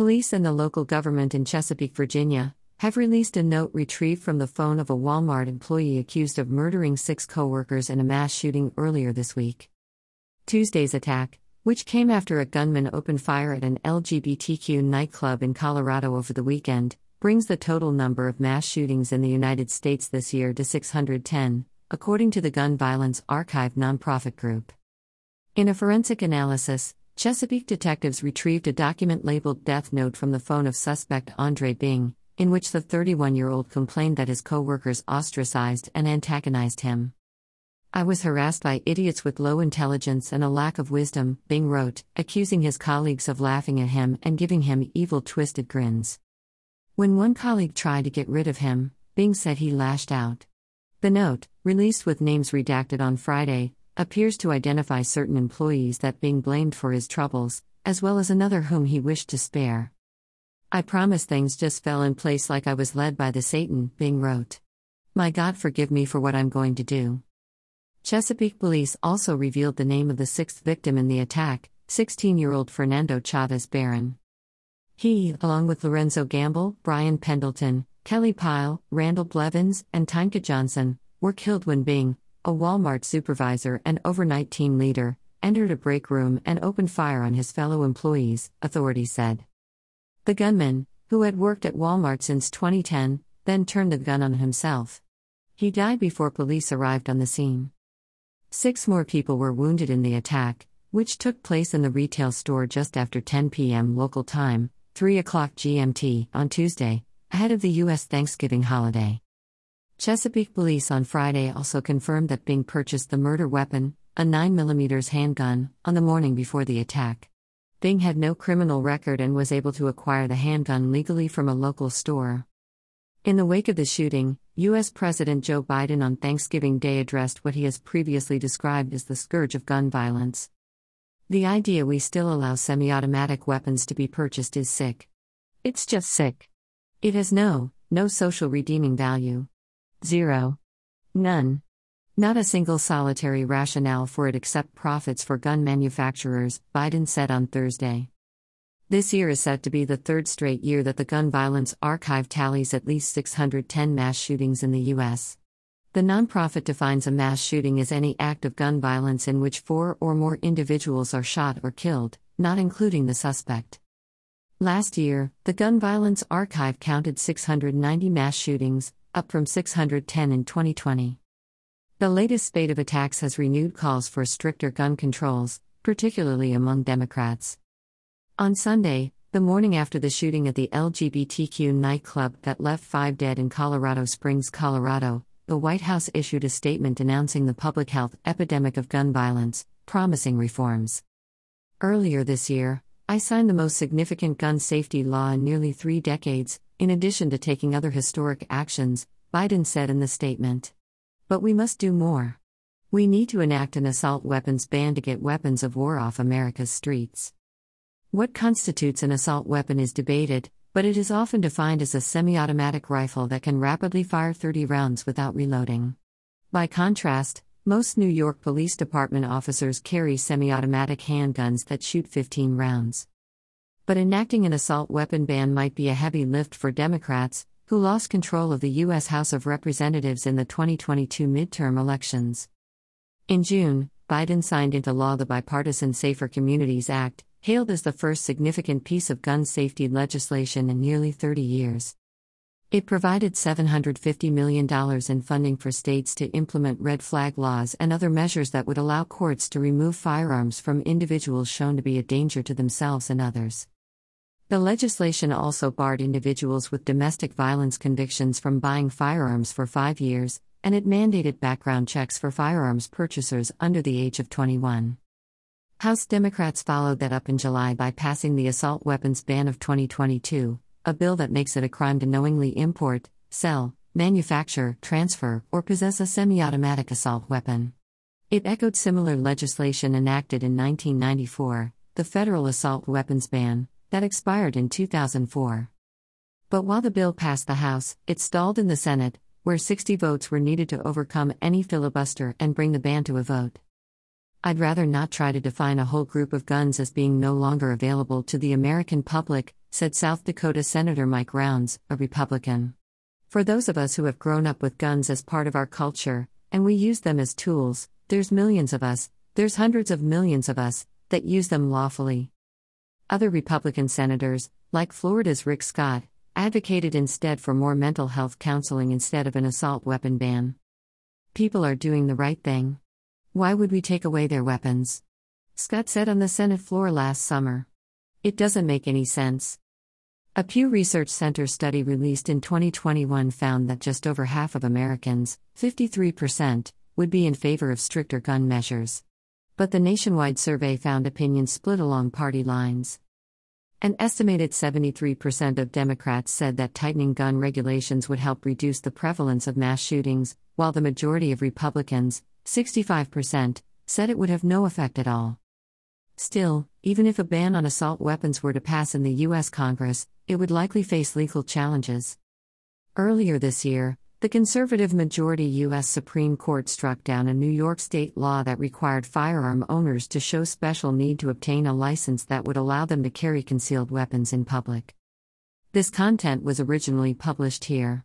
Police and the local government in Chesapeake, Virginia, have released a note retrieved from the phone of a Walmart employee accused of murdering six coworkers in a mass shooting earlier this week. Tuesday's attack, which came after a gunman opened fire at an LGBTQ nightclub in Colorado over the weekend, brings the total number of mass shootings in the United States this year to 610, according to the Gun Violence Archive nonprofit group. In a forensic analysis, Chesapeake detectives retrieved a document labeled Death Note from the phone of suspect Andre Bing, in which the 31 year old complained that his co workers ostracized and antagonized him. I was harassed by idiots with low intelligence and a lack of wisdom, Bing wrote, accusing his colleagues of laughing at him and giving him evil, twisted grins. When one colleague tried to get rid of him, Bing said he lashed out. The note, released with names redacted on Friday, appears to identify certain employees that being blamed for his troubles, as well as another whom he wished to spare. I promise things just fell in place like I was led by the Satan, Bing wrote. My God forgive me for what I'm going to do. Chesapeake police also revealed the name of the sixth victim in the attack, 16 year old Fernando Chavez Barron. He, along with Lorenzo Gamble, Brian Pendleton, Kellie Pyle, Randall Blevins, and Tyneka Johnson, were killed when Bing, a Walmart supervisor and overnight team leader, entered a break room and opened fire on his fellow employees, authorities said. The gunman, who had worked at Walmart since 2010, then turned the gun on himself. He died before police arrived on the scene. Six more people were wounded in the attack, which took place in the retail store just after 10 p.m. local time, 3 o'clock GMT, on Tuesday, ahead of the U.S. Thanksgiving holiday. Chesapeake police on Friday also confirmed that Bing purchased the murder weapon, a 9mm handgun, on the morning before the attack. Bing had no criminal record and was able to acquire the handgun legally from a local store. In the wake of the shooting, U.S. President Joe Biden on Thanksgiving Day addressed what he has previously described as the scourge of gun violence. The idea we still allow semi automatic weapons to be purchased is sick. It's just sick. It has no, no social redeeming value. Zero. None. Not a single solitary rationale for it except profits for gun manufacturers, Biden said on Thursday. This year is set to be the third straight year that the Gun Violence Archive tallies at least 610 mass shootings in the U.S. The nonprofit defines a mass shooting as any act of gun violence in which four or more individuals are shot or killed, not including the suspect. Last year, the Gun Violence Archive counted 690 mass shootings, up from 610 in 2020. The latest spate of attacks has renewed calls for stricter gun controls, particularly among Democrats. On Sunday, the morning after the shooting at the LGBTQ nightclub that left five dead in Colorado Springs, Colorado, the White House issued a statement announcing the public health epidemic of gun violence, promising reforms. Earlier this year, I signed the most significant gun safety law in nearly three decades, in addition to taking other historic actions, Biden said in the statement. But we must do more. We need to enact an assault weapons ban to get weapons of war off America's streets. What constitutes an assault weapon is debated, but it is often defined as a semi automatic rifle that can rapidly fire 30 rounds without reloading. By contrast, most New York Police Department officers carry semi automatic handguns that shoot 15 rounds. But enacting an assault weapon ban might be a heavy lift for Democrats, who lost control of the U.S. House of Representatives in the 2022 midterm elections. In June, Biden signed into law the Bipartisan Safer Communities Act, hailed as the first significant piece of gun safety legislation in nearly 30 years. It provided $750 million in funding for states to implement red flag laws and other measures that would allow courts to remove firearms from individuals shown to be a danger to themselves and others. The legislation also barred individuals with domestic violence convictions from buying firearms for five years, and it mandated background checks for firearms purchasers under the age of 21. House Democrats followed that up in July by passing the Assault Weapons Ban of 2022, a bill that makes it a crime to knowingly import, sell, manufacture, transfer, or possess a semi automatic assault weapon. It echoed similar legislation enacted in 1994, the Federal Assault Weapons Ban, that expired in 2004. But while the bill passed the House, it stalled in the Senate, where 60 votes were needed to overcome any filibuster and bring the ban to a vote. I'd rather not try to define a whole group of guns as being no longer available to the American public, said South Dakota Senator Mike Rounds, a Republican. For those of us who have grown up with guns as part of our culture, and we use them as tools, there's millions of us, there's hundreds of millions of us, that use them lawfully. Other Republican senators, like Florida's Rick Scott, advocated instead for more mental health counseling instead of an assault weapon ban. People are doing the right thing. Why would we take away their weapons? Scott said on the Senate floor last summer. It doesn't make any sense. A Pew Research Center study released in 2021 found that just over half of Americans, 53%, would be in favor of stricter gun measures. But the nationwide survey found opinions split along party lines. An estimated 73% of Democrats said that tightening gun regulations would help reduce the prevalence of mass shootings, while the majority of Republicans, 65%, said it would have no effect at all. Still, even if a ban on assault weapons were to pass in the U.S. Congress, it would likely face legal challenges. Earlier this year, the conservative majority U.S. Supreme Court struck down a New York state law that required firearm owners to show special need to obtain a license that would allow them to carry concealed weapons in public. This content was originally published here.